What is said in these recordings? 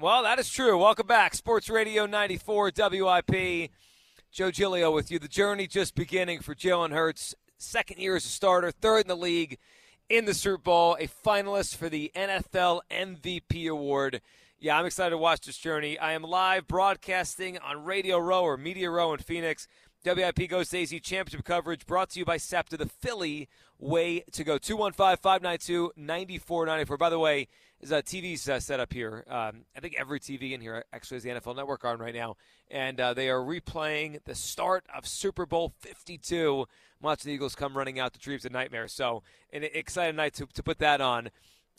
Well, that is true. Welcome back. Sports Radio 94 WIP. Joe Giglio with you. The journey just beginning for Jalen Hurts. Second year as a starter, third in the league in the Super Bowl, a finalist for the NFL MVP award. Yeah, I'm excited to watch this journey. I am live broadcasting on Radio Row or Media Row in Phoenix. WIP Goes AZ Championship coverage brought to you by SEPTA, the Philly way to go. 215 592 9494. By the way, is a TV's uh, set up here. Um, I think every TV in here actually has the NFL Network on right now, and uh, they are replaying the start of Super Bowl 52. Watching the Eagles come running out the dreams and nightmares. So, an exciting night to, to put that on.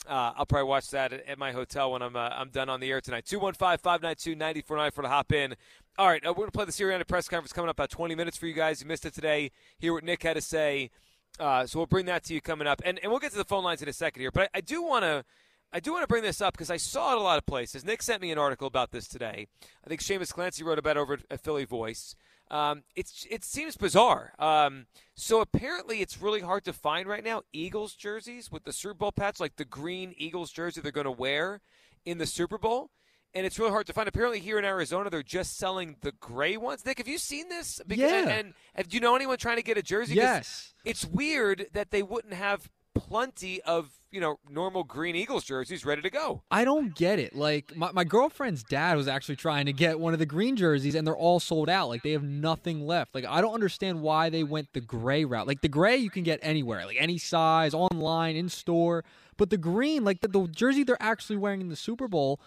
Uh, I'll probably watch that at, my hotel when I'm uh, I'm done on the air tonight. 215-592-9494 to hop in. All right, uh, we're going to play the Sirianni press conference coming up about 20 minutes for you guys. You missed it today. Hear what Nick had to say. Uh, so we'll bring that to you coming up, and and we'll get to the phone lines in a second here. But I, I do want to I do want to bring this up because I saw it a lot of places. Nick sent me an article about this today. I think Seamus Clancy wrote about it over at Philly Voice. Um, it's it seems bizarre. Um, so apparently, it's really hard to find right now Eagles jerseys with the Super Bowl patch, like the green Eagles jersey they're going to wear in the Super Bowl. And it's really hard to find. Apparently, here in Arizona, they're just selling the gray ones. Nick, have you seen this? Because, yeah. And, and, do you know anyone trying to get a jersey? Yes. It's weird that they wouldn't have plenty of you know normal green Eagles jerseys ready to go. I don't get it. Like my, my girlfriend's dad was actually trying to get one of the green jerseys, and they're all sold out. Like they have nothing left. Like I don't understand why they went the gray route. Like the gray you can get anywhere, like any size, online, in store. But the green, like the, the jersey they're actually wearing in the Super Bowl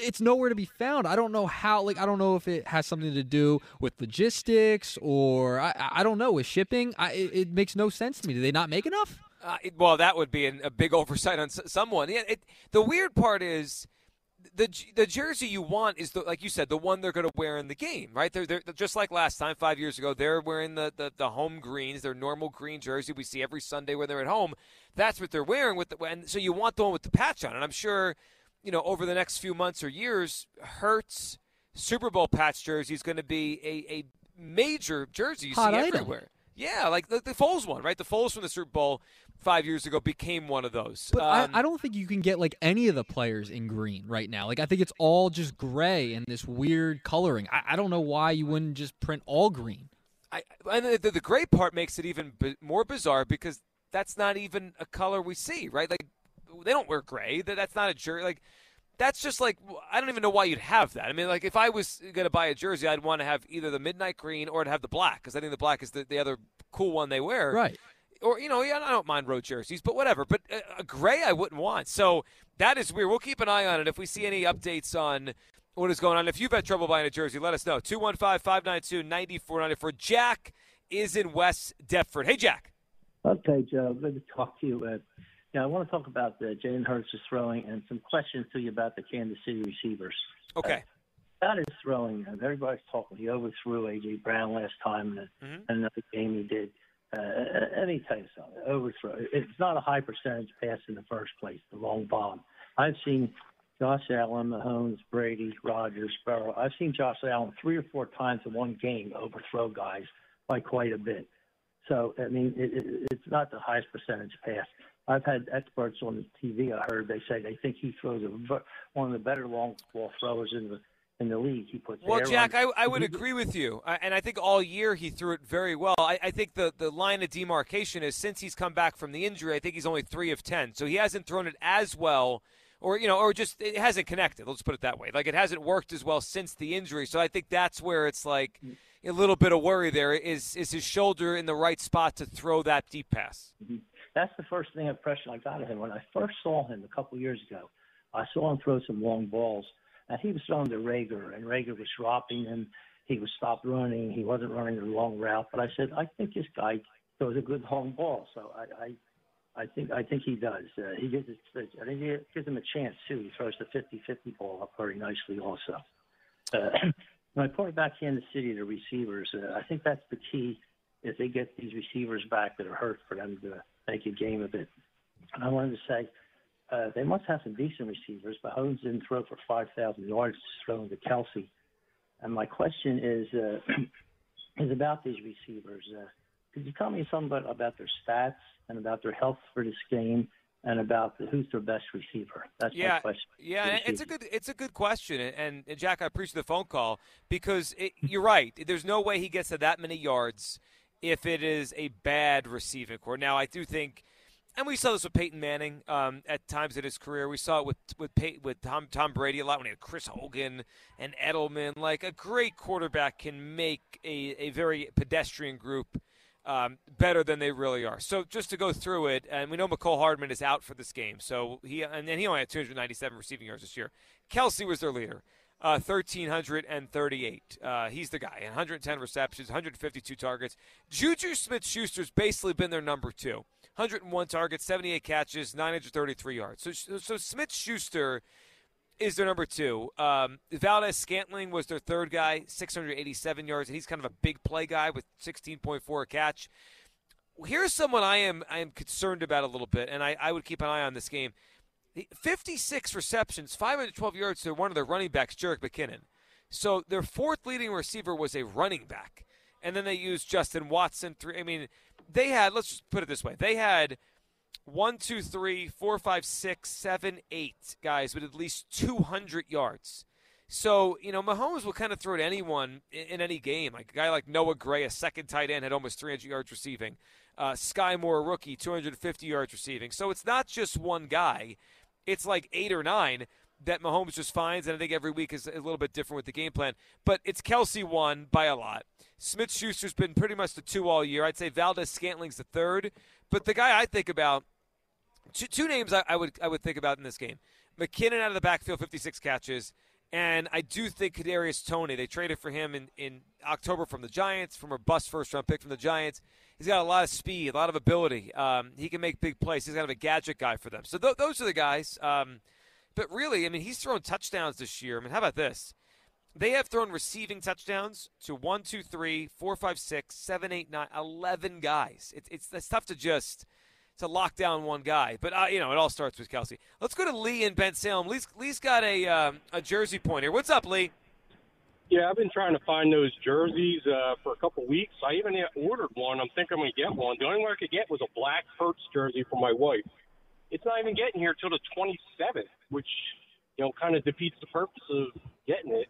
it's nowhere to be found. I don't know how. Like, I don't know if it has something to do with logistics or I, I don't know with shipping. I, it, it, makes no sense to me. Do they not make enough? Uh, it, well, that would be an, a big oversight on s- someone. Yeah, it, the weird part is the the jersey you want is the like you said the one they're going to wear in the game, right? They're, they're just like last time five years ago. They're wearing the, the, the home greens, their normal green jersey we see every Sunday when they're at home. That's what they're wearing with the and so you want the one with the patch on. And I'm sure you know over the next few months or years, Hurts Super Bowl patch jersey is going to be a, a major jersey you Hot see item. everywhere. Yeah, like the, the Foles one, right? The Foles from the Super Bowl five years ago became one of those. But um, I, I, don't think you can get like any of the players in green right now. Like I think it's all just gray and this weird coloring. I, I don't know why you wouldn't just print all green. I, and the, the gray part makes it even b- more bizarre because that's not even a color we see, right? Like they don't wear gray. That, That's not a jersey. Like that's just like I don't even know why you'd have that. I mean, like if I was gonna buy a jersey, I'd want to have either the midnight green or I'd have the black because I think the black is the, the other cool one they wear. Right or you know, yeah, I don't mind road jerseys, but whatever. But a gray, I wouldn't want. So that is weird. We'll keep an eye on it. If we see any updates on what is going on, if you've had trouble buying a jersey, let us know. 215-592-9494. Jack is in West Deptford. Hey, Jack. Okay, Joe. Good to talk to you. Uh, yeah, I want to talk about the Jalen Hurts' throwing and some questions to you about the Kansas City receivers. Okay. Uh, about his throwing, uh, everybody's talking. He overthrew A.J. Brown last time, and mm-hmm. another game he did uh, any type of something, overthrow. It's not a high percentage pass in the first place, the long bomb. I've seen Josh Allen, Mahomes, Brady, Rodgers, Burrow. I've seen Josh Allen three or four times in one game overthrow guys by quite a bit. So, I mean, it, it, it's not the highest percentage pass. I've had experts on the TV. I heard they say they think he throws a, one of the better long ball throwers in the in the league. He puts well, Jack, I, I would agree with you, and I think all year he threw it very well. I, I, think the the line of demarcation is since he's come back from the injury, I think he's only three of ten, so he hasn't thrown it as well, or you know, or just it hasn't connected. Let's put it that way. Like it hasn't worked as well since the injury. So I think that's where it's like a little bit of worry. There is is his shoulder in the right spot to throw that deep pass. Mm-hmm. That's the first thing impression I got of him when I first saw him a couple years ago. I saw him throw some long balls and he was throwing to Reagor, and Reagor was dropping him. He was stopped running. He wasn't running the long route. But I said, I think this guy throws a good long ball. So I, I, I think I think he does. Uh, he gives it, I think he gives him a chance too. He throws the 50-50 ball up very nicely also. Uh, when I point back here in the City, the receivers, uh, I think that's the key. If they get these receivers back that are hurt, for them to make a game of it. And I wanted to say uh, they must have some decent receivers. but Mahomes didn't throw for 5,000 yards throwing to Kelce. And my question is uh, is about these receivers. Uh, could you tell me something about, about their stats and about their health for this game? and about the, who's their best receiver. That's yeah, my question. Yeah, it's a good it's a good question, and, and Jack, I appreciate the phone call because it, you're right. There's no way he gets to that many yards if it is a bad receiving corps. Now, I do think. And we saw this with Peyton Manning um, at times in his career. We saw it with with with Tom Tom Brady a lot when he had Chris Hogan and Edelman. Like a great quarterback can make a, a very pedestrian group um, better than they really are. So just to go through it, and we know Mecole Hardman is out for this game. So he and then he only had 297 receiving yards this year. Kelce was their leader. Uh, 1,338. Uh, he's the guy. 110 receptions, 152 targets. Juju Smith Schuster's basically been their number two. 101 targets, 78 catches, 933 yards. So, so Smith Schuster is their number two. Um, Valdes Scantling was their third guy, 687 yards, and he's kind of a big play guy with 16.4 a catch. Here's someone I am I am concerned about a little bit, and I, I would keep an eye on this game. 56 receptions, 512 yards to one of their running backs, Jerick McKinnon. So their fourth leading receiver was a running back. And then they used Justin Watson. Three. I mean, they had, let's just put it this way, they had one, two, three, four, five, six, seven, eight guys with at least 200 yards. So, you know, Mahomes will kind of throw at anyone in, in, any game. Like a guy like Noah Gray, a second tight end, had almost 300 yards receiving. Uh, Skyy Moore, rookie, 250 yards receiving. So it's not just one guy it's like eight or nine that Mahomes just finds, and I think every week is a little bit different with the game plan. But it's Kelce one by a lot. Smith Schuster's been pretty much the two all year. I'd say Valdes Scantling's the third. But the guy I think about, two, two names I, I, would I would think about in this game: McKinnon out of the backfield, 56 catches, and I do think Kadarius Toney, they traded for him in, in October from the Giants, from a bust first round pick from the Giants. He's got a lot of speed, a lot of ability. Um, he can make big plays. He's kind of a gadget guy for them. So th- those are the guys. Um, but really, I mean, he's thrown touchdowns this year. I mean, how about this? They have thrown receiving touchdowns to one, two, three, four, five, six, seven, eight, nine, eleven guys. It's it's, it's tough to just to lock down one guy. But uh, you know, it all starts with Kelce. Let's go to Lee in Bensalem. Lee's Lee's got a um, a jersey point here. What's up, Lee? Yeah, I've been trying to find those jerseys uh, for a couple weeks. I even ordered one. I'm thinking I'm going to get one. The only one I could get was a black Hurts jersey for my wife. It's not even getting here till the 27th, which you know kind of defeats the purpose of getting it.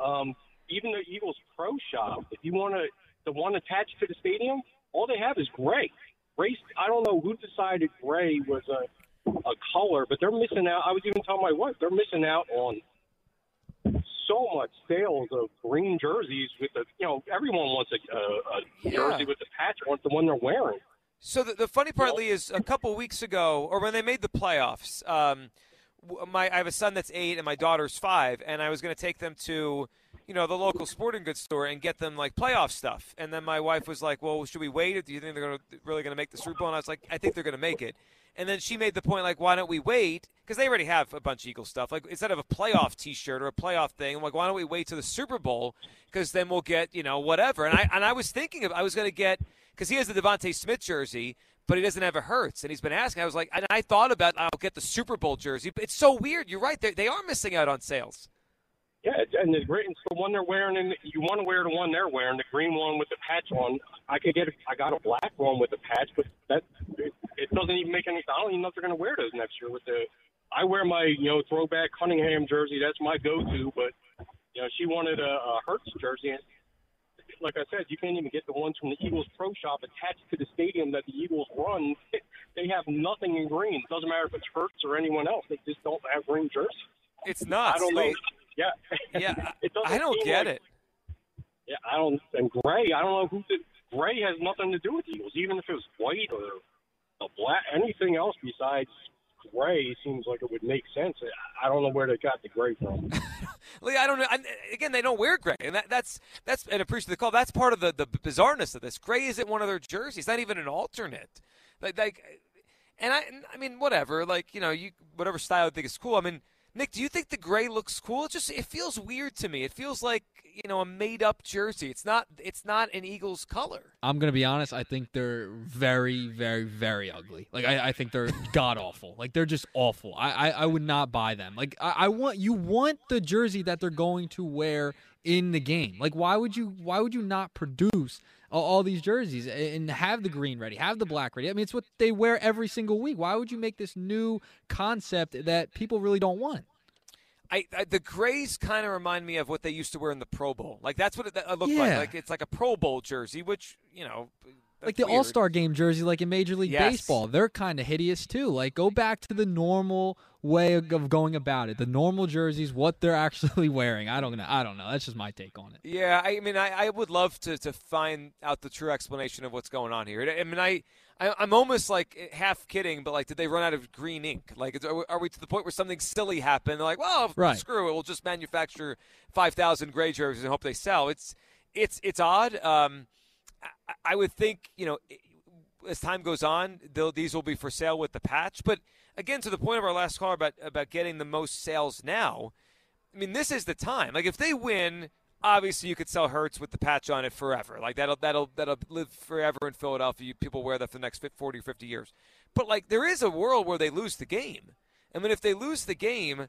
Um, even the Eagles Pro Shop, if you want to, the one attached to the stadium, all they have is gray. Race. I don't know who decided gray was a a color, but they're missing out. I was even telling my wife they're missing out on so much sales of green jerseys with the you know everyone wants a, a, a yeah. jersey with the patch wants the one they're wearing. So the, the funny part, Lee, is a couple weeks ago, or when they made the playoffs, um, my I have a son that's eight and my daughter's five, and I was going to take them to you know the local sporting goods store and get them like playoff stuff. And then my wife was like, "Well, should we wait? Do you think they're gonna, really going to make the Super Bowl?" And I was like, "I think they're going to make it." And then she made the point like, "Why don't we wait?" Because they already have a bunch of Eagle stuff. Like instead of a playoff T-shirt or a playoff thing, I'm like, "Why don't we wait to the Super Bowl? Because then we'll get you know whatever." And I and I was thinking of I was going to get because he has the DeVonta Smith jersey but he doesn't have a Hurts. And he's been asking. I was like, and I thought about I'll get the Super Bowl jersey. But it's so weird. You're right. They, they are missing out on sales. Yeah, and the green, it's the one they're wearing, and you want to wear the one they're wearing, the green one with the patch on. I could get, a, I got a black one with the patch, but that it, it doesn't even make any. I don't even know if they're going to wear those next year. With the, I wear my you know throwback Cunningham jersey. That's my go-to. But you know, she wanted a, a Hurts jersey, and like I said, you can't even get the ones from the Eagles Pro Shop attached to the stadium that the Eagles run. they have nothing in green. It doesn't matter if it's Hurts or anyone else. They just don't have green jerseys. It's not. I don't know. Yeah. Yeah. I don't get like, it. Yeah, I don't. And gray, I don't know who did. Gray has nothing to do with Eagles. Even if it was white or a black, anything else besides gray seems like it would make sense. I don't know where they got the gray from. Lee, I don't know. And uh, again, they don't wear gray, and that, that's that's and appreciate the call. That's part of the the bizarreness of this. Gray isn't one of their jerseys. Not even an alternate. Like, like, and I, I mean, whatever. Like, you know, you whatever style you think is cool. I mean, Nick, do you think the gray looks cool? It just it feels weird to me. It feels like you know a made up jersey. It's not it's not an Eagles color. I'm gonna be honest. I think they're very very very ugly. Like I, I think they're god awful. Like they're just awful. I, I, I would not buy them. Like I, I want you want the jersey that they're going to wear in the game. Like why would you why would you not produce all, all these jerseys and have the green ready, have the black ready? I mean, it's what they wear every single week. Why would you make this new concept that people really don't want? I, I, the grays kind of remind me of what they used to wear in the Pro Bowl. Like that's what it, it looked like. Like it's like a Pro Bowl jersey, which you know, like the. All Star Game jersey, like in Major League Yes. Baseball, they're kind of hideous too. Like, go back to the normal way of going about it. The normal jerseys, what they're actually wearing. I don't know. I don't know. That's just my take on it. Yeah, I mean, I, I would love to, to find out the true explanation of what's going on here. I mean, I, I I'm almost like half kidding, but like, did they run out of green ink? Like, are we, are we to the point where something silly happened? They're like, well, Right. screw it, we'll just manufacture five thousand gray jerseys and hope they sell. It's it's it's odd. Um, I, would think you know. As time goes on, these will be for sale with the patch. But again, to the point of our last call about about getting the most sales now, I mean, this is the time. Like, if they win, obviously you could sell Hurts with the patch on it forever. Like that'll that'll that'll live forever in Philadelphia. People wear that for the next 40 or 50 years. But like, there is a world where they lose the game. I mean, if they lose the game,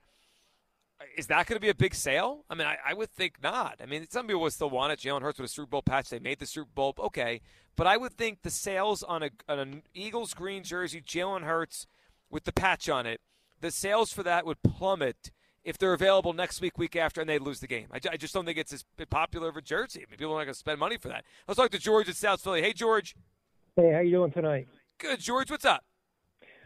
is that going to be a big sale? I mean, I, I would think not. I mean, some people would still want it. Jalen Hurts with a Super Bowl patch. They made the Super Bowl. Okay. But I would think the sales on, a, on an Eagles green jersey, Jalen Hurts with the patch on it, the sales for that would plummet if they're available next week, week after, and they lose the game. I, I just don't think it's as popular of a jersey. I mean, people are not going to spend money for that. Let's talk to George at South Philly. Hey, George. Hey, how you doing tonight? Good, George. What's up?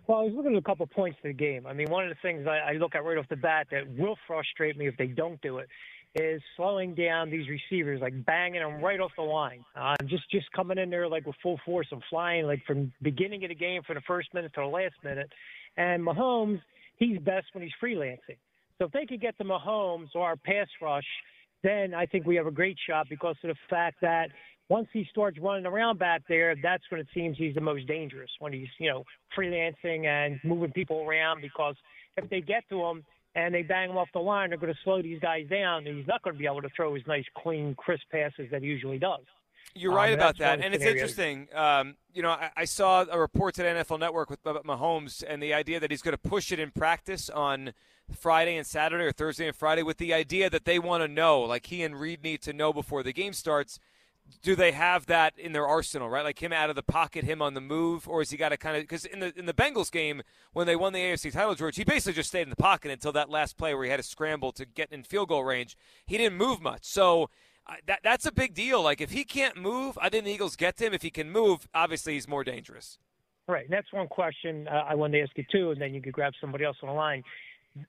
Well, I was looking at a couple of points to the game. I mean, one of the things I, I look at right off the bat that will frustrate me if they don't do it is slowing down these receivers, like banging them right off the line. Uh, just just coming in there like with full force and flying like from beginning of the game for the first minute to the last minute. And Mahomes, he's best when he's freelancing. So if they could get to Mahomes or our pass rush, then I think we have a great shot because of the fact that once he starts running around back there, that's when it seems he's the most dangerous when he's, you know, freelancing and moving people around because if they get to him and they bang him off the line, they're going to slow these guys down and he's not going to be able to throw his nice, clean, crisp passes that he usually does. You're Um, right and about that, and it's interesting. Um, you know, I, I saw a report on NFL Network with about Mahomes and the idea that he's going to push it in practice on Friday and Saturday or Thursday and Friday, with the idea that they want to know, like he and Reid need to know before the game starts. Do they have that in their arsenal, right? Like him out of the pocket, him on the move, or is he got to kind of because in the in the Bengals game when they won the AFC title, George, he basically just stayed in the pocket until that last play where he had to scramble to get in field goal range. He didn't move much, so uh, that that's a big deal. Like if he can't move, I think the Eagles get to him. If he can move, obviously he's more dangerous. Right. And that's one question uh, I wanted to ask you too, and then you could grab somebody else on the line.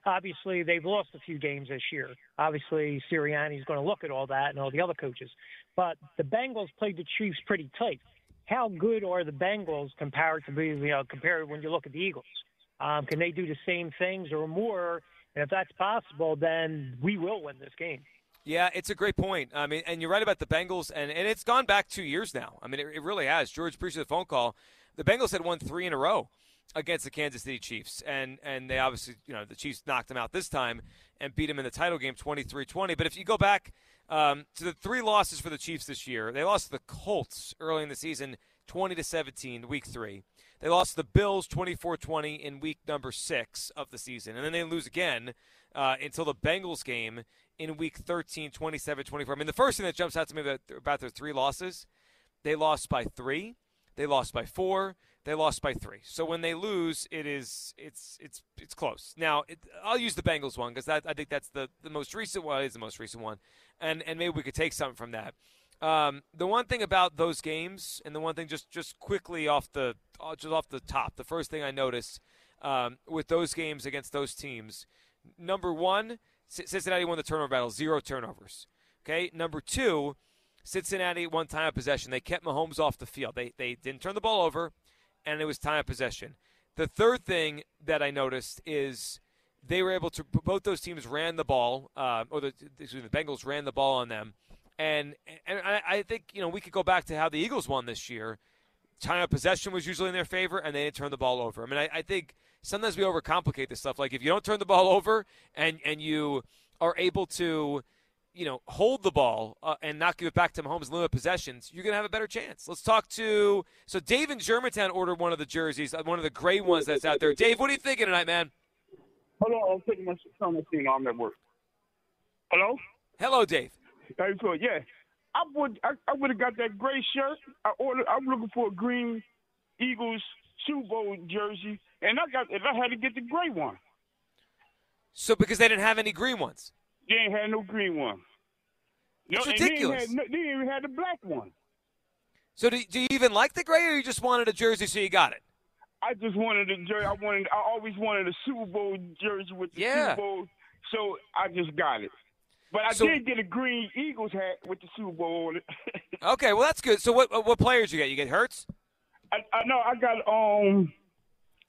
Obviously, they've lost a few games this year. Obviously, Sirianni's going to look at all that and all the other coaches. But the Bengals played the Chiefs pretty tight. How good are the Bengals comparatively, you know, compared when you look at the Eagles? Um, can they do the same things or more? And if that's possible, then we will win this game. Yeah, it's a great point. I mean, and you're right about the Bengals, and, and it's gone back two years now. I mean, it, it really has. George, appreciate the phone call. The Bengals had won three in a row against the Kansas City Chiefs, and and they obviously, you know, the Chiefs knocked them out this time and beat them in the title game 23-20. But if you go back um, to the three losses for the Chiefs this year, they lost the Colts early in the season, 20 to 17, week three. They lost the Bills 24-20 in week number six of the season, and then they lose again uh, until the Bengals game in week 13, 27, 24. I mean, the first thing that jumps out to me about, about their three losses, they lost by three, they lost by four, they lost by three. So when they lose, it is it's it's it's close. Now it, I'll use the Bengals one because I think that's the, the most recent one. Is the most recent one, and and maybe we could take something from that. Um, the one thing about those games, and the one thing just just quickly off the uh, just off the top, the first thing I noticed um, with those games against those teams, number one, Cincinnati won the turnover battle, zero turnovers. Okay, number two, Cincinnati won time of possession. They kept Mahomes off the field. They they didn't turn the ball over, and it was time of possession. The third thing that I noticed is they were able to both those teams ran the ball, uh, or the excuse me, the Bengals ran the ball on them, and and I, I think you know we could go back to how the Eagles won this year. Time of possession was usually in their favor, and they didn't turn the ball over. I mean, I, I think sometimes we overcomplicate this stuff. Like if you don't turn the ball over and and you are able to, you know, hold the ball uh, and not give it back to Mahomes, limit possessions, you're gonna have a better chance. Let's talk to so Dave in Germantown ordered one of the jerseys, uh, one of the gray ones that's out there. Dave, what are you thinking tonight, man? Hello, I'm taking my phone machine on at work. Hello? Hello, Dave. I thought, yeah. I would I, I would have got that gray shirt. I ordered. I'm looking for a green Eagles Super Bowl jersey, and I got and I had to get the gray one. So because they didn't have any green ones. They ain't had no green one. It's no, ridiculous. And they, they didn't even had the black one. So do, do you even like the gray, or you just wanted a jersey so you got it? I just wanted a jersey. I wanted. I always wanted a Super Bowl jersey with the Yeah. Super Bowl, so I just got it. But I So- did get a green Eagles hat with the Super Bowl on it. Okay, well that's good. So what what players you get? You get Hurts? I, I know. I got um.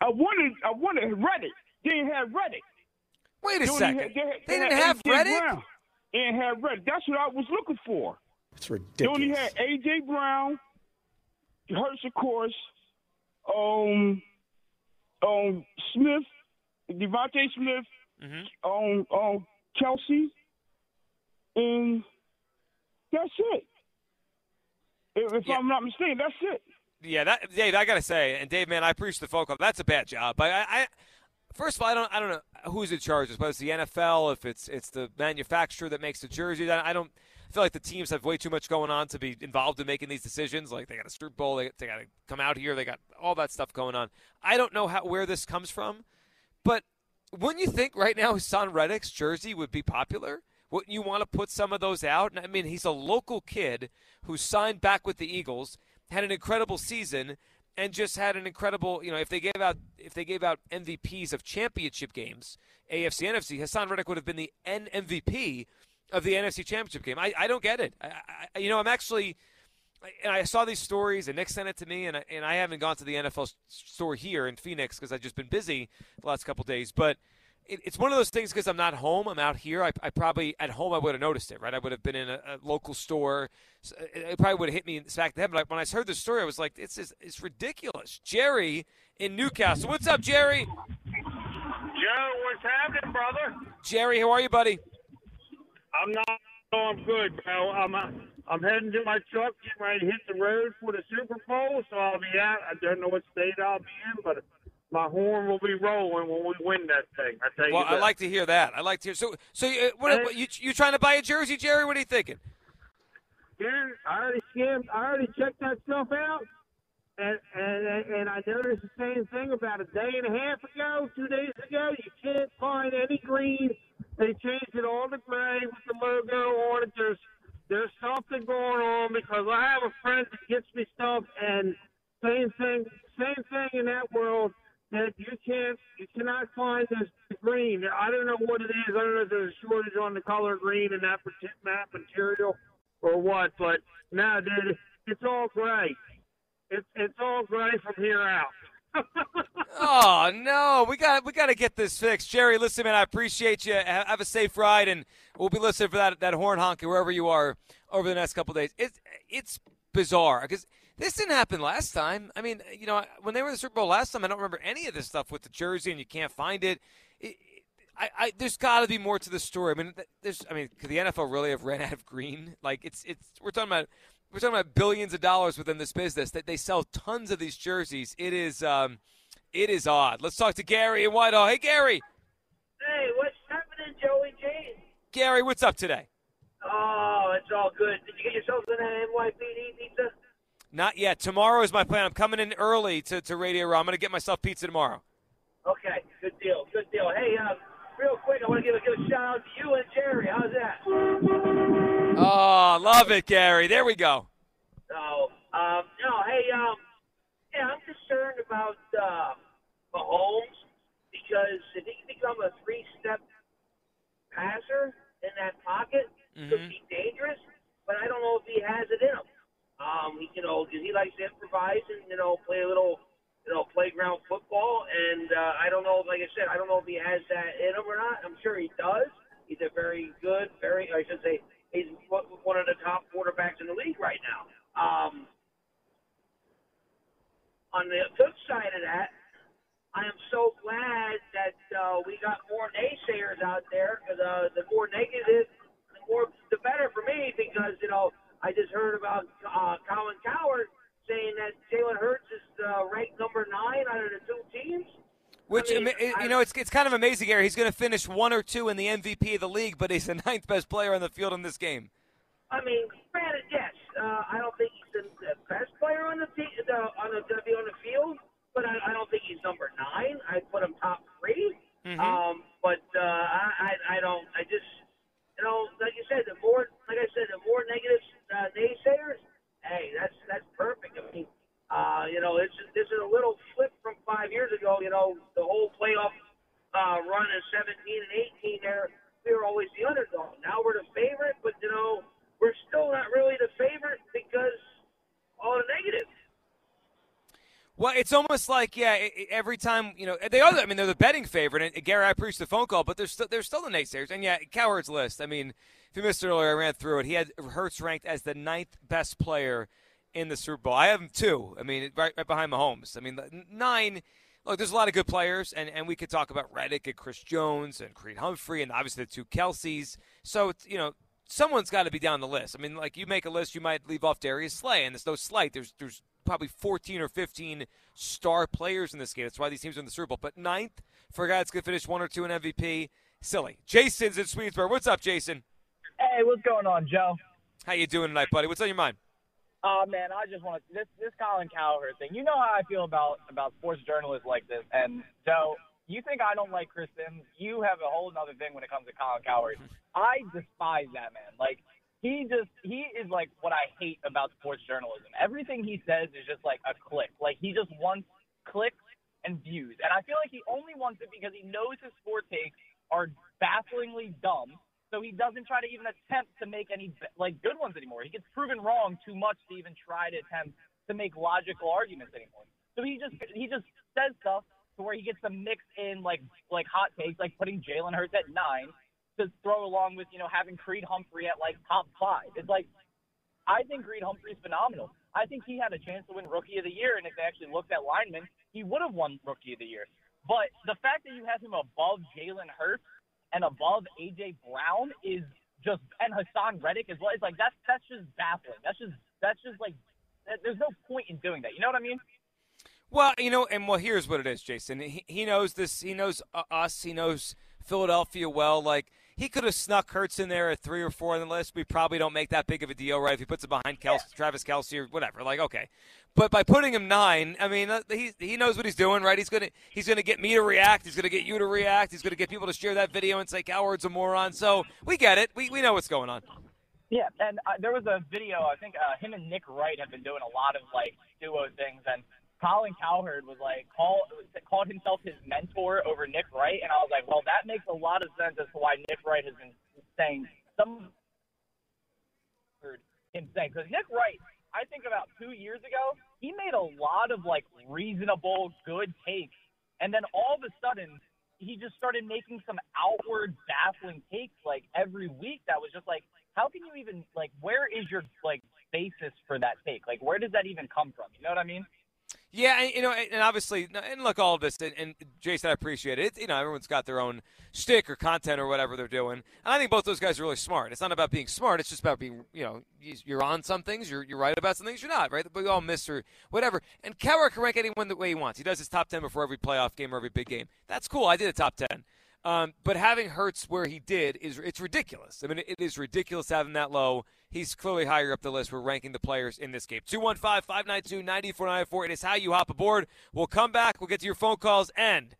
I wanted. I wanted Reddick. They didn't have Reddick. Wait a They second. had- they, had- They didn't have. Reddick. Brown. They didn't have Reddick. That's what I was looking for. It's ridiculous. They only had AJ Brown, Hurts, of course, um, um, Smith, DeVonta Smith, Mhm. um, um, Kelce, and that's it. If, if Yeah. I'm not mistaken, that's it. Yeah, that Dave, I gotta say, and Dave, man, I appreciate the phone call. That's a bad job. I, I, I first of all, I don't, I don't know who's in charge. Whether it's the NFL, if it's it's the manufacturer that makes the jersey. I, I don't I feel like the teams have way too much going on to be involved in making these decisions. Like they got a Super Bowl, they, they got to come out here, they got all that stuff going on. I don't know how where this comes from, but wouldn't you think right now Son Reddick's jersey would be popular? Wouldn't you want to put some of those out? I mean, he's a local kid who signed back with the Eagles, had an incredible season, and just had an incredible. You know, if they gave out if they gave out MVPs of championship games, AFC, NFC, Haason Reddick would have been the N MVP of the NFC Championship game. I, I don't get it. I, I, you know, I'm actually. And I saw these stories, and Nick sent it to me, and I, and I haven't gone to the NFL store here in Phoenix because I've just been busy the last couple days. But it, it's one of those things because I'm not home. I'm out here. I, I probably at home I would have noticed it, right? I would have been in a, a local store. So It, it probably would have hit me in the back of the head. But I, when I heard the story, I was like, "It's it's, it's ridiculous." Jerry in Newcastle. What's up, Jerry? Joe, what's happening, brother? Jerry, how are you, buddy? I'm not. Oh, I'm good, bro. I'm uh, I'm heading to my truck, getting ready to hit the road for the Super Bowl. So I'll be out. I don't know what state I'll be in, but my horn will be rolling when we win that thing. I tell Well, you I like to hear that. I like to hear. So, so uh, what, what, you you trying to buy a jersey, Jerry? What are you thinking? Dude, I already skimmed. I already checked that stuff out, and and and I noticed the same thing about a day and a half ago, two days ago. You can't find any green. They changed it all to gray with the logo on it. There's there's something going on because I have a friend that gets me stuff, and same thing, same thing in that world. That you can't, you cannot find this green. I don't know what it is. I don't know if there's a shortage on the color green in that that material or what, but no, dude, it's all gray. It's it's all gray from here out. Oh no, we got we got to get this fixed, Jerry. Listen, man, I appreciate you. Have a safe ride, and we'll be listening for that that horn honking wherever you are over the next couple days. It's it's bizarre because this didn't happen last time. I mean, you know, when they were in the Super Bowl last time, I don't remember any of this stuff with the jersey, and you can't find it. it I, I, there's got to be more to the story. I mean, there's, I mean, could the NFL really have ran out of green? Like, it's, it's, we're talking about, we're talking about billions of dollars within this business that they sell tons of these jerseys. It is, um, it is odd. Let's talk to Gary in Whitehall. Hey, Gary. Hey, what's happening, Joey G? Gary, what's up today? Oh, it's all good. Did you get yourself an NYPD pizza? Not yet. Tomorrow is my plan. I'm coming in early to, to Radio Row. I'm going to get myself pizza tomorrow. Okay, good deal, good deal. Hey, uh, real quick, I want to give a good shout out to you and Jerry. How's that? Oh, love it, Gary. There we go. So, um, no, hey, um, yeah, I'm concerned about uh, Mahomes because if he can become a three-step passer in that pocket, it could be dangerous. But I don't know if he has it in him. Um, you know, 'cause he likes to improvise and you know play a little, you know, playground football. And uh, I don't know, like I said, I don't know if he has that in him or not. I'm sure he does. He's a very good, very, I should say, he's one of the top quarterbacks in the league right now. Um, on the flip side of that, I am so glad that uh, we got more naysayers out there. Because uh, the more negative, the more the better for me. Because you know, I just heard about uh, Colin Cowherd saying that Jalen Hurts is uh, ranked number nine out of the two teams. Which, I mean, you know, it's, it's kind of amazing, Gary. He's going to finish one or two in the MVP of the league, but he's the ninth best player on the field in this game. I mean, granted, yes, uh, I don't think he's the, the best player on the team, the, on the be on the field, but I, I don't think he's number nine. I put him top 3 Mhm. Um, but uh, I, I, I don't. I just, you know, like you said, the more, like I said, the more negative uh, naysayers. Hey, that's that's perfect. I mean, uh, you know, it's this is a little flip from five years ago. You know, the whole playoff uh, run in 17 and 18 there, we were always the underdog. Now we're the favorite, but you know, we're still not really the favorite because all the negative. Well, it's almost like yeah. i- i- Every time you know they are. I mean, they're the betting favorite. And Gary, I appreciate the phone call, but there's still there's still the naysayers. And yeah, Cowherd's list. I mean, if you missed it earlier, I ran through it. He had Hurts ranked as the ninth best player in the Super Bowl. I have him two. I mean, right, right behind Mahomes. I mean, nine. Look, there's a lot of good players, and, and we could talk about Reddick and Chris Jones and Creed Humphrey, and obviously the two Kelces. So it's, you know, someone's got to be down the list. I mean, like you make a list, you might leave off Darius Slay, and there's no slight. There's there's probably 14 or 15 star players in this game. That's why these teams are in the Super Bowl. But ninth for a guy that's going to finish one or two in MVP, silly. Jason's in Swedesburg. What's up, Jason? Hey, what's going on, Joe? How you doing tonight, buddy? What's on your mind? Oh man, I just want to this this Colin Cowherd thing. You know how I feel about about sports journalists like this. And Joe, you think I don't like Chris Sims? You have a whole other thing when it comes to Colin Cowherd. I despise that man. Like he just he is like what I hate about sports journalism. Everything he says is just like a click. Like he just wants clicks and views. And I feel like he only wants it because he knows his sport takes are bafflingly dumb. So he doesn't try to even attempt to make any like good ones anymore. He gets proven wrong too much to even try to attempt to make logical arguments anymore. So he just he just says stuff to where he gets to mix in like like hot takes, like putting Jalen Hurts at nine to throw along with you know having Creed Humphrey at like top five. It's like I think Creed Humphrey's phenomenal. I think he had a chance to win Rookie of the Year, and if they actually looked at linemen, he would have won Rookie of the Year. But the fact that you have him above Jalen Hurts and above AJ Brown is just and Haason Reddick as well. It's like that's that's just baffling. That's just that's just like there's no point in doing that. You know what I mean? Well, you know, and well, here's what it is, Jason. He, he knows this. He knows uh, us. He knows Philadelphia well. Like he could have snuck Hurts in there at three or four on the list. We probably don't make that big of a deal, right? If he puts it behind Kelce, Travis Kelce or whatever, like okay. But by putting him nine, I mean uh, he he knows what he's doing, right? He's gonna he's gonna get me to react. He's gonna get you to react. He's gonna get people to share that video and say Cowherd's a moron. So we get it. We we know what's going on. Yeah, and uh, there was a video. I think uh, him and Nick Wright have been doing a lot of like duo things, and Colin Cowherd was like call, called himself his mentor over Nick Wright, and I was like, well, that makes a lot of sense as to why Nick Wright has been saying some say because Nick Wright, I think about two years ago, he made a lot of like reasonable, good takes, and then all of a sudden. He just started making some outward baffling takes like every week that was just like, how can you even like where is your like basis for that take? Like where does that even come from? You know what I mean? Yeah, and, you know, and obviously, and look, all of this, and, and Jason, I appreciate it. You know, everyone's got their own stick or content or whatever they're doing, and I think both those guys are really smart. It's not about being smart; it's just about being, you know, you- you're on some things, you're you're right about some things, you're not, right? But we all miss or whatever. And Cowherd can rank anyone the way he wants. He does his top ten before every playoff game or every big game. That's cool. I did a top ten. Um, but having Hurts where he did is it's ridiculous. I mean, it is ridiculous having that low. He's clearly higher up the list. We're ranking the players in this game. 215 592 9494. It is how you hop aboard. We'll come back. We'll get to your phone calls. And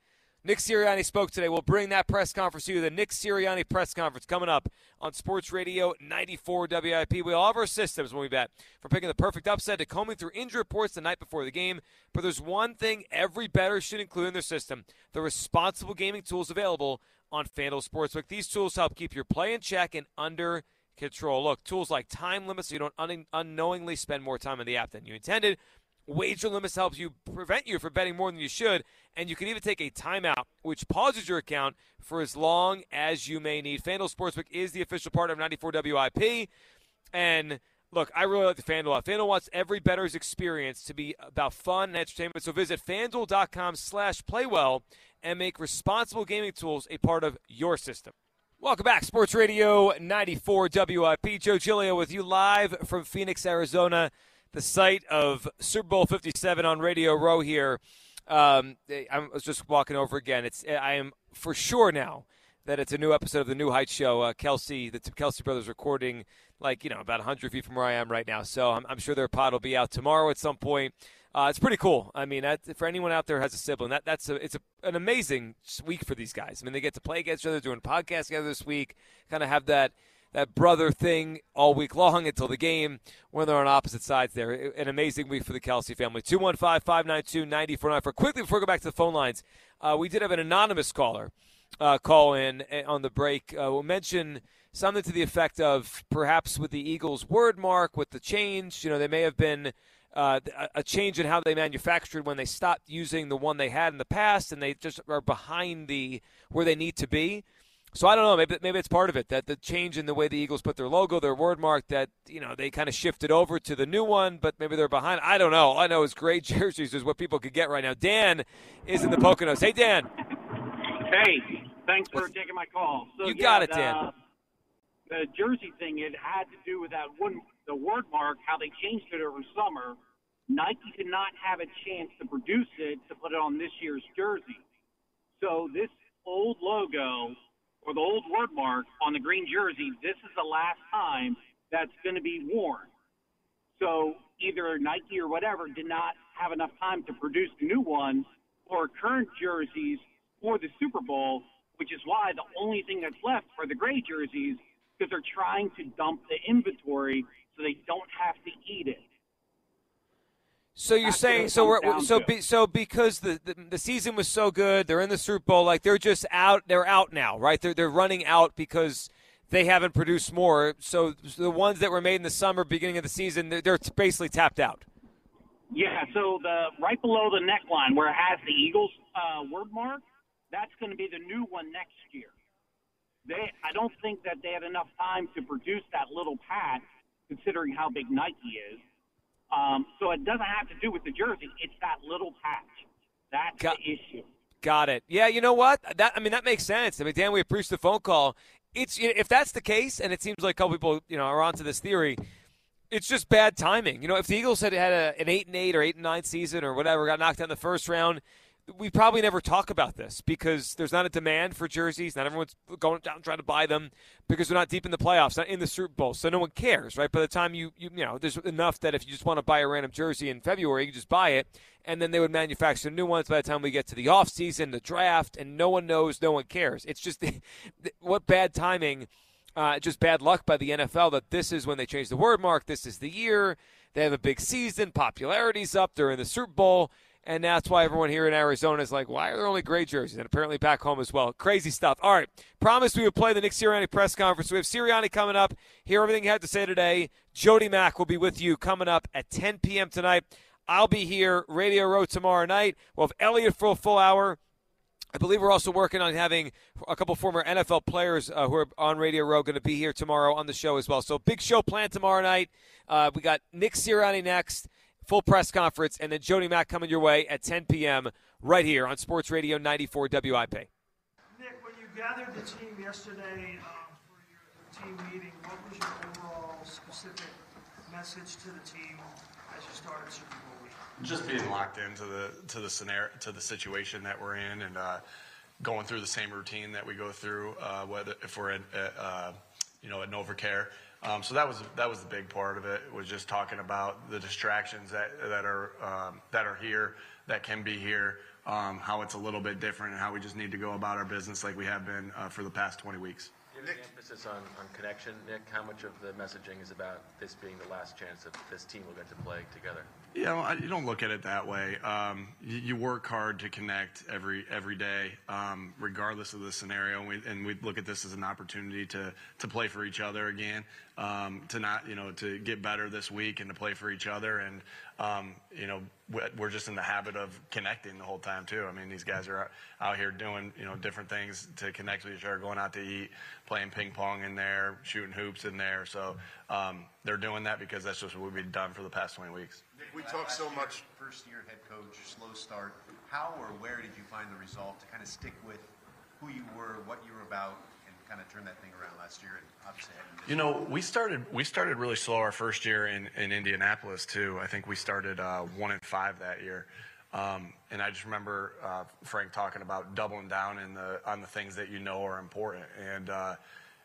Nick Sirianni spoke today. We'll bring that press conference to you. The Nick Sirianni press conference coming up on Sports Radio 94 WIP. We all have our systems when we bet. From picking the perfect upset to combing through injury reports the night before the game. But there's one thing every bettor should include in their system the responsible gaming tools available on FanDuel Sportsbook. These tools help keep your play in check and under control. Look, tools like time limits so you don't un- unknowingly spend more time on the app than you intended. Wager limits helps you prevent you from betting more than you should, and you can even take a timeout, which pauses your account for as long as you may need. FanDuel Sportsbook is the official partner of 94 WIP, and look, I really like the FanDuel. FanDuel wants every bettor's experience to be about fun and entertainment, so visit FanDuel.com slash playwell and make responsible gaming tools a part of your system. Welcome back, Sports Radio 94 WIP. Joe Giglio with you live from Phoenix, Arizona, the site of Super Bowl 57 on Radio Row here. Um, I was just walking over again. It's I am for sure now that it's a new episode of the New Heights show. Uh, Kelce, the Kelce brothers recording like you know about 100 feet from where I am right now. So I'm, I'm sure their pod will be out tomorrow at some point. Uh, it's pretty cool. I mean, that, for anyone out there has a sibling, that that's a, it's a, an amazing week for these guys. I mean, they get to play against each other, doing podcasts together this week, kind of have that that brother thing all week long until the game when they're on opposite sides there. An amazing week for the Kelce family. 215 592 9494. Quickly, before we go back to the phone lines, uh, we did have an anonymous caller uh, call in eh, on the break. Uh, we'll mention something to the effect of perhaps with the Eagles' word mark, with the change, you know, they may have been. Uh, a change in how they manufactured when they stopped using the one they had in the past, and they just are behind the where they need to be. So I don't know. Maybe maybe it's part of it that the change in the way the Eagles put their logo, their word mark, that you know they kind of shifted over to the new one, but maybe they're behind. I don't know. All I know is great jerseys is what people could get right now. Dan is in the Poconos. Hey Dan. Hey, thanks for taking my call. So, you yeah, got it, Dan. The jersey thing, it had to do with that one, the word mark, how they changed it over summer. Nike did not have a chance to produce it to put it on this year's jersey. So this old logo or the old word mark on the green jersey, this is the last time that's going to be worn. So either Nike or whatever did not have enough time to produce new one or current jerseys for the Super Bowl, which is why the only thing that's left are the gray jerseys because they're trying to dump the inventory so they don't have to eat it. So you're That's saying so we're so be, so because the, the the season was so good, they're in the Super Bowl, like they're just out. They're out now, right? They're they're running out because they haven't produced more. So the ones that were made in the summer, beginning of the season, they're, they're basically tapped out. Yeah, so the right below the neckline where it has the Eagles uh, word mark, that's going to be the new one next year. They, I don't think that they had enough time to produce that little patch, considering how big Nike is. Um, so it doesn't have to do with the jersey; it's that little patch. That's Got- the issue. Got it. Yeah, you know what? That I mean that makes sense. I mean, Dan, we appreciate the phone call. It's if that's the case, and it seems like a couple people you know are onto this theory. It's just bad timing. You know, if the Eagles had had a, an eight and eight or eight and nine season or whatever, got knocked out in the first round, we probably never talk about this because there's not a demand for jerseys. Not everyone's going down trying to buy them because they're not deep in the playoffs, not in the Super Bowl, so no one cares, right? By the time you you, you know, there's enough that if you just want to buy a random jersey in February, you just buy it, and then they would manufacture new ones by the time we get to the off season, the draft, and no one knows, no one cares. It's just what bad timing. Uh, just bad luck by the NFL that this is when they change the word mark. This is the year. They have a big season. Popularity's up. They're in the Super Bowl. And that's why everyone here in Arizona is like, why are there only gray jerseys? And apparently back home as well. Crazy stuff. All right. Promised we would play the Nick Sirianni press conference. We have Sirianni coming up. Hear everything he had to say today. Jody Mack will be with you coming up at 10 p.m. tonight. I'll be here, Radio Row, tomorrow night. We'll have Elliot for a full hour. I believe we're also working on having a couple former NFL players uh, who are on Radio Row going to be here tomorrow on the show as well. So big show planned tomorrow night. Uh, we got Nick Sirianni next, full press conference, and then Jody Mack coming your way at 10 p.m. right here on Sports Radio 94 WIP. Nick, when you gathered the team yesterday um, for your team meeting, what was your overall specific message to the team as you started Super Bowl week? just being locked into the to the scenario to the situation that we're in and uh, going through the same routine that we go through uh, whether if we're at, at uh, you know at NovaCare. Um, so that was that was the big part of it was just talking about the distractions that that are um, that are here that can be here. Um, how it's a little bit different and how we just need to go about our business like we have been uh, for the past 20 weeks. Given the emphasis on, on connection, Nick, how much of the messaging is about this being the last chance that this team will get to play together? You know, I, you don't look at it that way. Um, you, you work hard to connect every every day, um, regardless of the scenario. And we, and we look at this as an opportunity to to play for each other again, um, to not you know to get better this week and to play for each other. And um, you know, we- we're just in the habit of connecting the whole time too. I mean, these guys are out- here doing you know different things to connect with each other, going out to eat, playing ping pong in there, shooting hoops in there. So um, they're doing that because that's just what we've done for the past 20 weeks. Nick, we talk so much first year head coach, slow start. How or where did you find the resolve to kind of stick with who you were, what you were about, and kind of turn that thing around last year and obviously heading You know, we started we started really slow our first year in, in Indianapolis too. I think we started uh, one and five that year. Um, and I just remember uh, Frank talking about doubling down in the, on the things that you know are important. And, uh,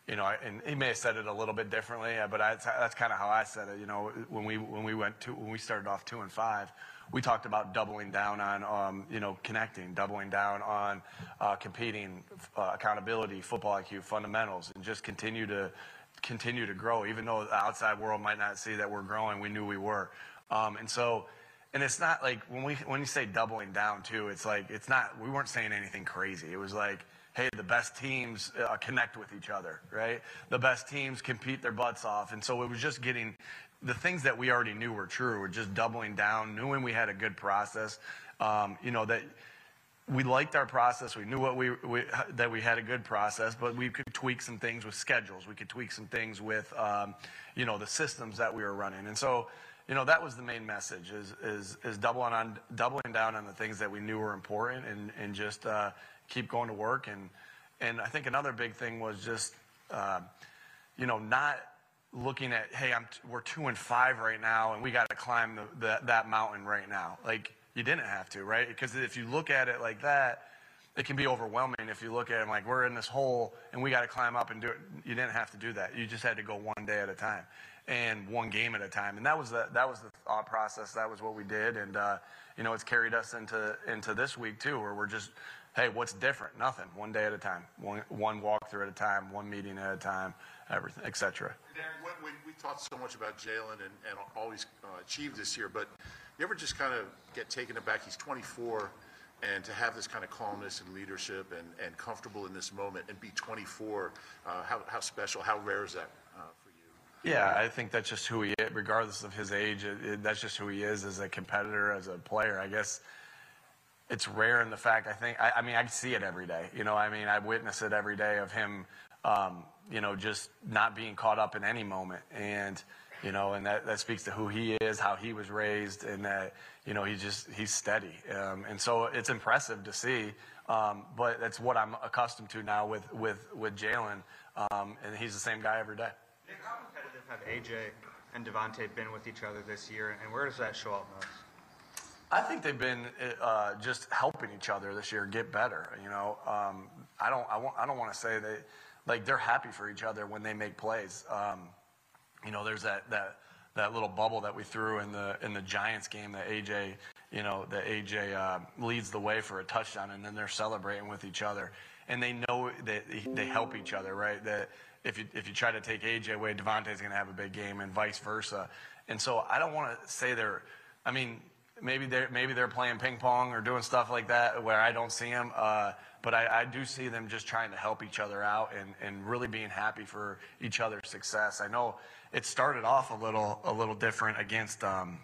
you know, and he may have said it a little bit differently, uh, but I, that's kind of how I said it. You know, when we when we went to when we started off two and five, we talked about doubling down on um, you know connecting, doubling down on uh, competing, uh, accountability, football IQ, fundamentals, and just continue to continue to grow. Even though the outside world might not see that we're growing, we knew we were. Um, and so and it's not like when we when you say doubling down too it's like it's not we weren't saying anything crazy it was like hey the best teams uh, connect with each other right the best teams compete their butts off and so it was just getting the things that we already knew were true were just doubling down knowing we had a good process um, you know that we liked our process. We knew what we, we, that we had a good process, but we could tweak some things with schedules. We could tweak some things with, um, you know, the systems that we were running. And so, you know, that was the main message is, is, is doubling on, doubling down on the things that we knew were important and, and just, uh, keep going to work. And, and I think another big thing was just, uh, you know, not looking at, hey, I'm, t- we're two and five right now and we got to climb the, the, that mountain right now. Like you didn't have to, right? Because if you look at it like that, it can be overwhelming if you look at it like we're in this hole and we got to climb up and do it. You didn't have to do that. You just had to go one day at a time and one game at a time. And that was the that was the thought process. That was what we did, and uh, you know it's carried us into into this week too, where we're just, hey, what's different? Nothing. One day at a time. One one walkthrough at a time. One meeting at a time. Everything, etc. Darren, when, when we talked so much about Jalen and, and all he's uh, achieved this year, but you ever just kind of get taken aback? He's 24 and to have this kind of calmness and leadership and, and comfortable in this moment and be 24, uh, how, how special, how rare is that uh, for you? Yeah, I think that's just who he is, regardless of his age. It, it, that's just who he is as a competitor, as a player. I guess it's rare in the fact. I think. I, I mean, I see it every day. You know, I mean, I witness it every day of him. Um, you know, just not being caught up in any moment, and you know, and that, that speaks to who he is, how he was raised, and that, you know, he's just, he's steady. Um, and so it's impressive to see, um, but that's what I'm accustomed to now with, with, with Jalen, um, and he's the same guy every day. Nick, how competitive have AJ and DeVonta been with each other this year, and where does that show up most? I think they've been uh, just helping each other this year get better. You know, um, I don't, I, want, I don't want to say they, like they're happy for each other when they make plays. Um, you know, there's that that that little bubble that we threw in the in the Giants game that AJ, you know, that AJ uh, leads the way for a touchdown, and then they're celebrating with each other, and they know that they help each other, right? That if you if you try to take AJ away, DeVonta's going to have a big game, and vice versa. And so I don't want to say they're, I mean, maybe they're maybe they're playing ping pong or doing stuff like that where I don't see them. Uh, but I, I, do see them just trying to help each other out and, and really being happy for each other's success. I know it started off a little a little different against um,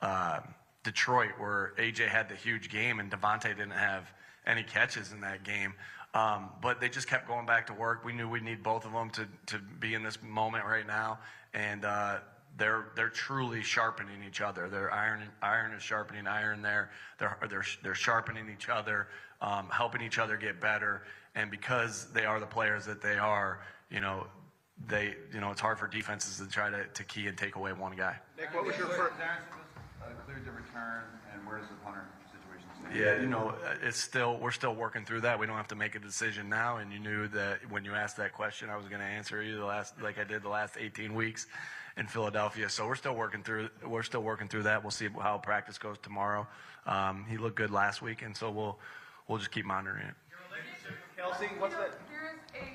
uh, Detroit, where AJ had the huge game and DeVonta didn't have any catches in that game. Um, but they just kept going back to work. We knew we'd need both of them to to be in this moment right now, and uh, they're they're truly sharpening each other. They're iron iron is sharpening iron. There, they're they're they're sharpening each other, um, helping each other get better. And because they are the players that they are, you know, they, you know, it's hard for defenses to try to, to key and take away one guy. Nick, what was your first? Uh, cleared the return, and where does the punter situation stand? Yeah, you know, it's still we're still working through that. We don't have to make a decision now, and you knew that when you asked that question, I was going to answer you the last like I did the last 18 weeks in Philadelphia. So we're still working through we're still working through that. We'll see how practice goes tomorrow. Um, he looked good last week, and so we'll we'll just keep monitoring it. Kelsey, what's that? There is a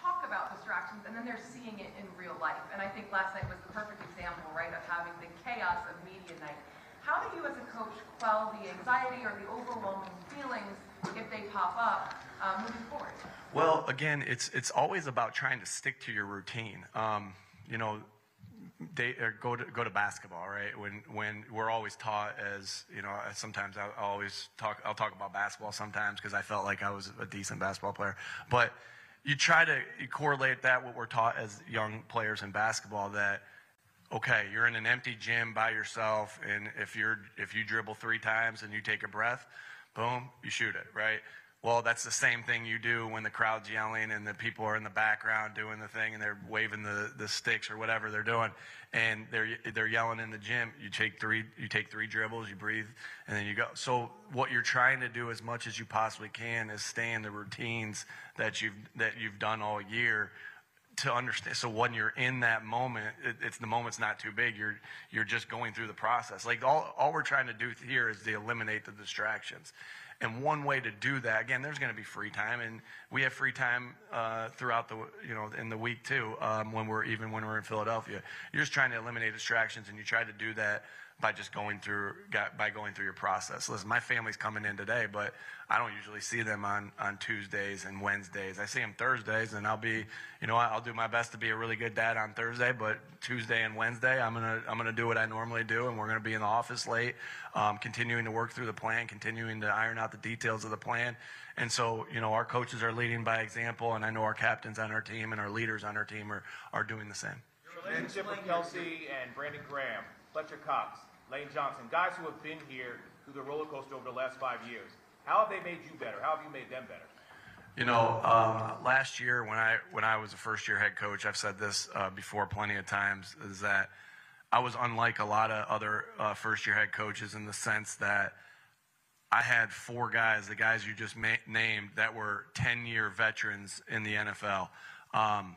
talk about distractions, and then they're seeing it in real life. And I think last night was the perfect example, right, of having the chaos of media night. How do you, as a coach, quell the anxiety or the overwhelming feelings if they pop up uh, moving forward? Well, again, it's it's always about trying to stick to your routine. Um, you know, they uh, go to go to basketball, right? When when we're always taught as you know, sometimes I always talk. I'll talk about basketball sometimes because I felt like I was a decent basketball player, but you try to correlate that what we're taught as young players in basketball that okay you're in an empty gym by yourself and if you're if you dribble three times and you take a breath boom you shoot it right well, that's the same thing you do when the crowd's yelling and the people are in the background doing the thing and they're waving the, the sticks or whatever they're doing, and they're they're yelling in the gym. You take three you take three dribbles, you breathe, and then you go. So what you're trying to do as much as you possibly can is stay in the routines that you've that you've done all year to understand. So when you're in that moment, it, it's the moment's not too big. You're you're just going through the process. Like all all we're trying to do here is to eliminate the distractions. And one way to do that, again, there's going to be free time, and we have free time uh, throughout the, you know, in the week too. Um, when we're even when we're in Philadelphia, you're just trying to eliminate distractions, and you try to do that by just going through by going through your process. Listen, my family's coming in today, but I don't usually see them on on Tuesdays and Wednesdays. I see them Thursdays, and I'll be, you know, I'll do my best to be a really good dad on Thursday, but Tuesday and Wednesday, I'm gonna I'm gonna do what I normally do, and we're gonna be in the office late, um, continuing to work through the plan, continuing to iron out the details of the plan. And so, you know, our coaches are leading by example, and I know our captains on our team and our leaders on our team are are doing the same. Relationship with Kelce and Brandon Graham, Fletcher Cox, Lane Johnson, guys who have been here through the roller coaster over the last five years. How have they made you better? How have you made them better? You know, um, last year when I when I was a first year head coach, I've said this uh, before plenty of times, is that I was unlike a lot of other uh, first year head coaches in the sense that I had four guys, the guys you just ma- named, that were ten year veterans in the NFL, um,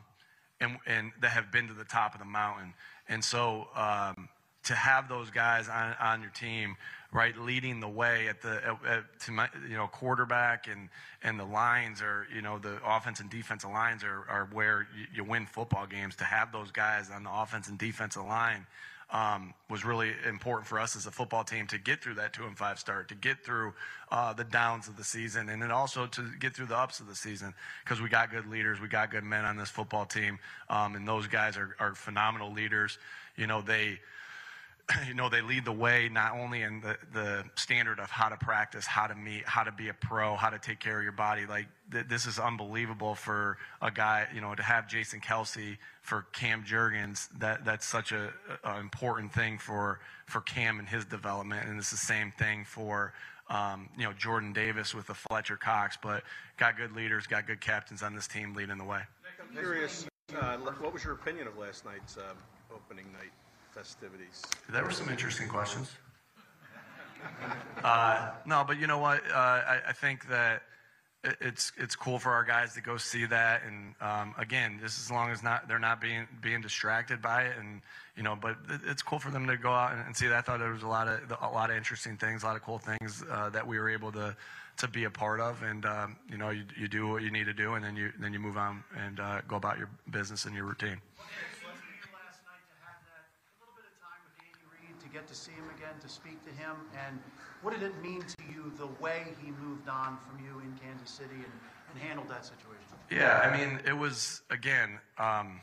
and and that have been to the top of the mountain, and so. Um, to have those guys on, on your team, right, leading the way at the at, at, to my, you know quarterback and and the lines are you know the offense and defensive lines are are where you, you win football games. To have those guys on the offense and defensive line. Um, was really important for us as a football team to get through that two and five start, to get through uh, the downs of the season, and then also to get through the ups of the season because we got good leaders, we got good men on this football team, um, and those guys are, are phenomenal leaders. You know, they you know, they lead the way not only in the, the standard of how to practice, how to meet, how to be a pro, how to take care of your body. Like, th- this is unbelievable for a guy, you know, to have Jason Kelce for Cam Jurgens. That, that's such a, a important thing for, for Cam and his development. And it's the same thing for, um, you know, Jordan Davis with the Fletcher Cox. But got good leaders, got good captains on this team leading the way. I'm curious, uh, what was your opinion of last night's uh, opening night? Festivities? There were some interesting questions. Uh, no, but you know what? Uh, I, I, think that it's it's cool for our guys to go see that, and um, again, just as long as not they're not being being distracted by it, and you know, but it's cool for them to go out and, and see that. I thought there was a lot of a lot of interesting things, a lot of cool things uh, that we were able to to be a part of, and um, you know, you, you do what you need to do, and then you then you move on and uh, go about your business and your routine. Get to see him again, to speak to him, and what did it mean to you the way he moved on from you in Kansas City and, and handled that situation? Yeah, I mean, it was again, um,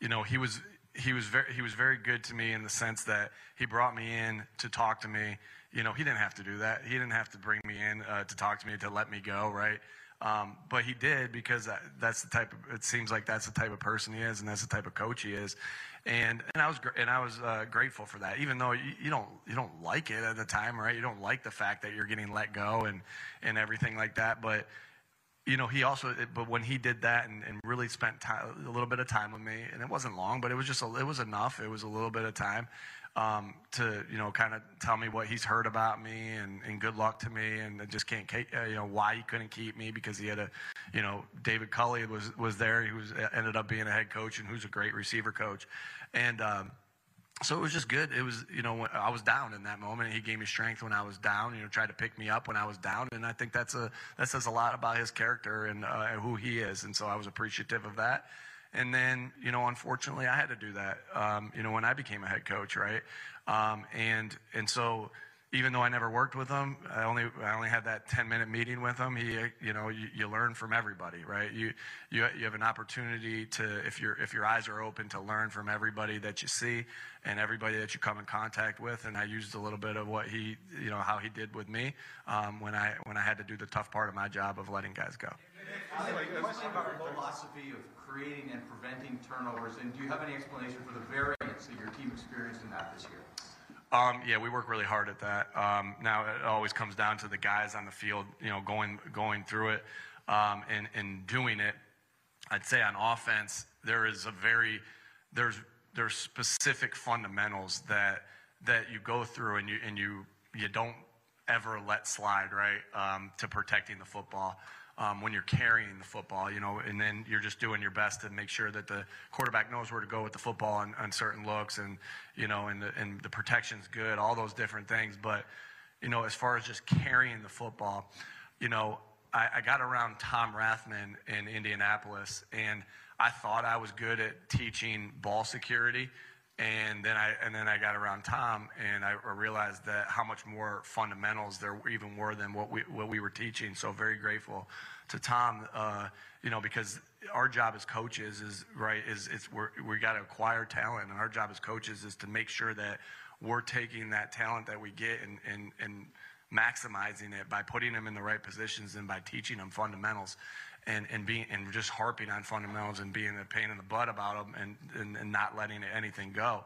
you know, he was he was very he was very good to me in the sense that he brought me in to talk to me. You know, he didn't have to do that. He didn't have to bring me in uh, to talk to me to let me go, right? Um, but he did because that, that's the type of. It seems like that's the type of person he is, and that's the type of coach he is and and I was and I was uh, grateful for that. Even though you, you, don't you don't like it at the time, right? You don't like the fact that you're getting let go and and everything like that. But you know, he also but when he did that and, and really spent time, a little bit of time with me, and it wasn't long, but it was just a, it was enough. It was a little bit of time um, to you know kind of tell me what he's heard about me and, and good luck to me and I just can't uh, you know why he couldn't keep me because he had a you know David Culley was was there he was ended up being a head coach and who's a great receiver coach and um, so it was just good. It was, you know, I was down in that moment. He gave me strength when I was down. You know, tried to pick me up when I was down, and I think that's a that says a lot about his character and uh, who he is. And so I was appreciative of that. And then, you know, unfortunately, I had to do that. Um, you know, when I became a head coach, right? Um, and and so, even though I never worked with him, I only I only had that ten minute meeting with him. He, you know, you, you learn from everybody, right? You you you have an opportunity to if your if your eyes are open to learn from everybody that you see and everybody that you come in contact with. And I used a little bit of what he, you know, how he did with me um, when I when I had to do the tough part of my job of letting guys go. A question about your philosophy of creating and preventing turnovers, and do you have any explanation for the variance that your team experienced in that this year? Um, yeah, we work really hard at that. Um, now it always comes down to the guys on the field, you know, going going through it um, and and doing it. I'd say on offense, there is a very there's there's specific fundamentals that that you go through and you and you you don't ever let slide right um, to protecting the football um, when you're carrying the football, you know, and then you're just doing your best to make sure that the quarterback knows where to go with the football on, on certain looks, and you know, and the, and the protection's good, all those different things. But you know, as far as just carrying the football, you know, I, I got around Tom Rathman in Indianapolis, and I thought I was good at teaching ball security. And then I and then I got around Tom, and I realized that how much more fundamentals there even were than what we what we were teaching. So very grateful to Tom, uh, you know, because our job as coaches is right is it's we're, we got to acquire talent, and our job as coaches is to make sure that we're taking that talent that we get and and and maximizing it by putting them in the right positions and by teaching them fundamentals and, and being and just harping on fundamentals and being a pain in the butt about them and, and, and not letting anything go.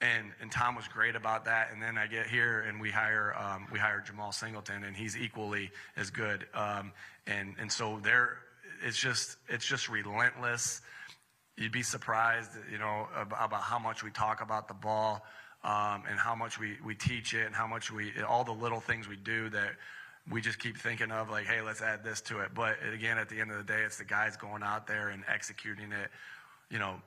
And, and Tom was great about that. And then I get here and we hire um, we hire Jemal Singleton and he's equally as good. Um, and and so there, it's just it's just relentless. You'd be surprised, you know, about how much we talk about the ball um, and how much we, we teach it and how much we all the little things we do that we just keep thinking of like, hey, let's add this to it. But again, at the end of the day, it's the guys going out there and executing it. You know,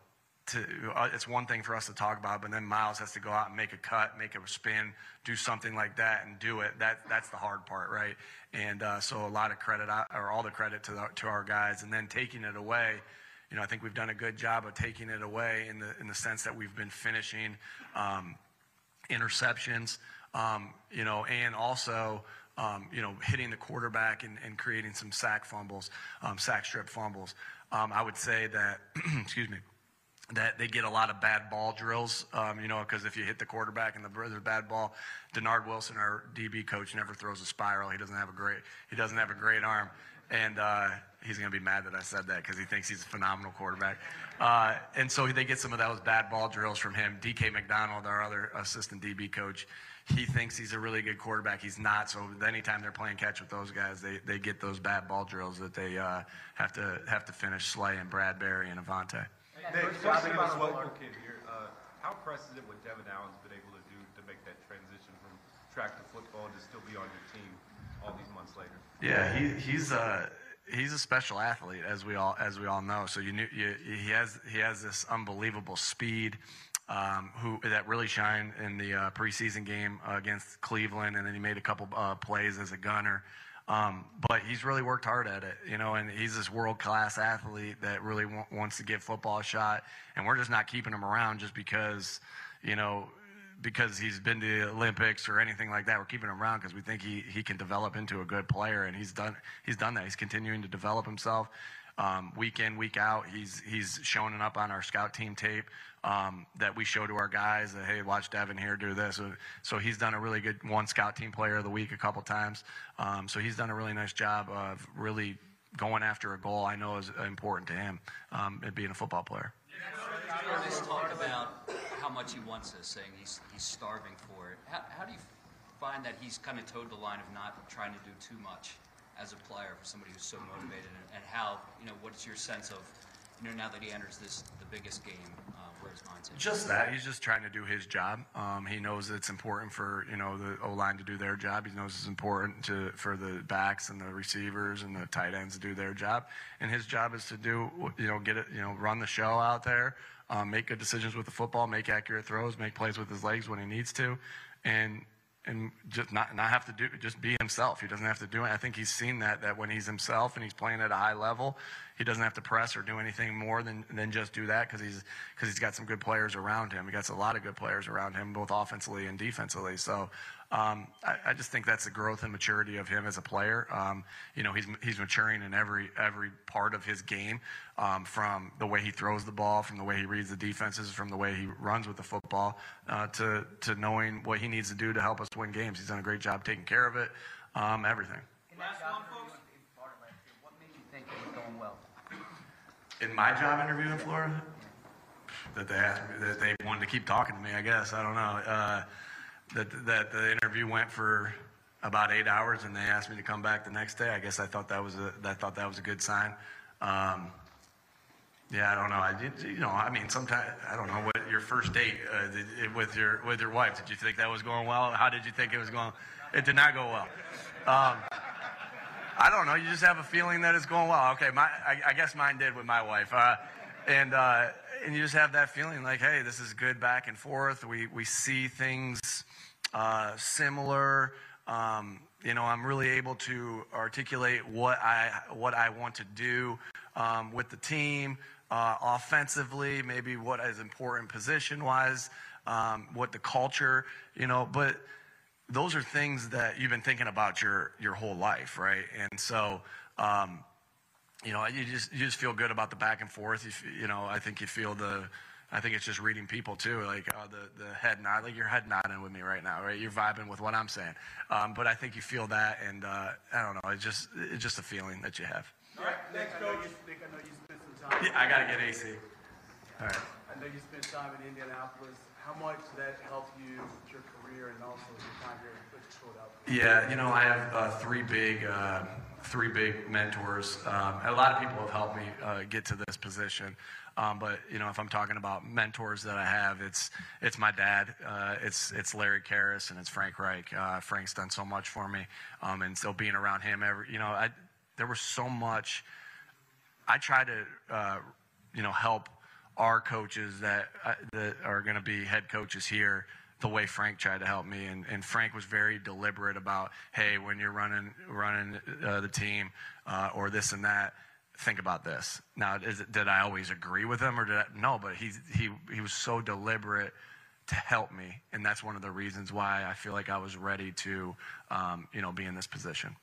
to uh, it's one thing for us to talk about, but then Miles has to go out and make a cut, make a spin, do something like that, and do it. That that's the hard part, right? And uh, so a lot of credit, or all the credit to the, to our guys, and then taking it away. You know, I think we've done a good job of taking it away in the in the sense that we've been finishing um, interceptions. Um, you know, and also um, you know, hitting the quarterback and, and creating some sack fumbles, um, sack strip fumbles. Um, I would say that, excuse me, that they get a lot of bad ball drills, um, you know, because if you hit the quarterback and the a bad ball, Dennard Wilson, our DB coach, never throws a spiral. He doesn't have a great he doesn't have a great arm, and uh, he's going to be mad that I said that because he thinks he's a phenomenal quarterback. Uh, and so they get some of those bad ball drills from him. DK McDonald, our other assistant DB coach, he thinks he's a really good quarterback. He's not. So anytime they're playing catch with those guys, they, they get those bad ball drills that they uh, have to have to finish Slay and Bradberry and Avonte. Dave, question about a local kid here. Uh, how impressed is it what Devin Allen's been able to do to make that transition from track to football and to still be on your team all these months later? Yeah, he, he's a he's a special athlete, as we all as we all know. So you knew you, he has he has this unbelievable speed um, who that really shined in the uh, preseason game uh, against Cleveland, and then he made a couple uh, plays as a gunner. Um, but he's really worked hard at it, you know, and he's this world class athlete that really w- wants to give football a shot. And we're just not keeping him around just because, you know, because he's been to the Olympics or anything like that. We're keeping him around because we think he, he can develop into a good player, and he's done he's done that. He's continuing to develop himself um, week in week out. He's he's showing up on our scout team tape um, that we show to our guys that hey, watch Devin here do this. So, so, he's done a really good one scout team player of the week a couple times. Um, so he's done a really nice job of really going after a goal. I know is important to him, um, being a football player. Let's talk about how much he wants this, saying he's he's starving for it. How, how do you find that he's kind of toed the line of not trying to do too much as a player for somebody who's so motivated, and, and how you know what's your sense of you know now that he enters this the biggest game mindset? Just that he's just trying to do his job. Um, he knows it's important for you know the O line to do their job. He knows it's important to for the backs and the receivers and the tight ends to do their job. And his job is to do you know get it you know run the show out there, um, make good decisions with the football, make accurate throws, make plays with his legs when he needs to, and and just not not have to do just be himself. He doesn't have to do it. I think he's seen that that when he's himself and he's playing at a high level, he doesn't have to press or do anything more than than just do that because he's because he's got some good players around him. He got a lot of good players around him, both offensively and defensively. So um, I, I, just think that's the growth and maturity of him as a player. Um, you know, he's he's maturing in every every part of his game, um, from the way he throws the ball, from the way he reads the defenses, from the way he runs with the football, uh, to to knowing what he needs to do to help us win games. He's done a great job taking care of it. Um, everything. In my job interview in Florida, that they asked me, that they wanted to keep talking to me. I guess I don't know. Uh, that that the interview went for about eight hours, and they asked me to come back the next day. I guess I thought that was a I thought that was a good sign. Um, yeah, I don't know. I you know, I mean, sometimes I don't know what your first date uh, with your with your wife. Did you think that was going well? How did you think it was going? It did not go well. Um, I don't know. You just have a feeling that it's going well. Okay, my I, I guess mine did with my wife, uh, and uh, and you just have that feeling like, hey, this is good back and forth. We we see things uh, similar. Um, you know, I'm really able to articulate what I what I want to do um, with the team uh, offensively, maybe what is important position wise, um, what the culture, you know, but those are things that you've been thinking about your your whole life, right? And so, um, you know, you just you just feel good about the back and forth. You, you know, I think you feel the. I think it's just reading people too, like uh, the the head nod, like your head nodding with me right now, right? You're vibing with what I'm saying, um, but I think you feel that, and uh, I don't know, it's just it's just a feeling that you have. All right, next coach. Nick, I know you spent some time. Yeah, I gotta get AC. All right. I know you spent time in Indianapolis. How much did that help you with your career and also your time here at Philadelphia? Yeah, you know, I have uh, three big, uh, three big mentors. Um, a lot of people have helped me uh, get to this position. Um, but you know, if I'm talking about mentors that I have, it's it's my dad, uh, it's it's Larry Kehres, and it's Frank Reich. Uh, Frank's done so much for me, um, and so being around him, every you know, I, there was so much. I try to, uh, you know, help our coaches that uh, that are going to be head coaches here the way Frank tried to help me, and, and Frank was very deliberate about, hey, when you're running running uh, the team uh, or this and that, think about this. Now, is did I always agree with him, or did I, no? But he he he was so deliberate to help me, and that's one of the reasons why I feel like I was ready to, um, you know, be in this position.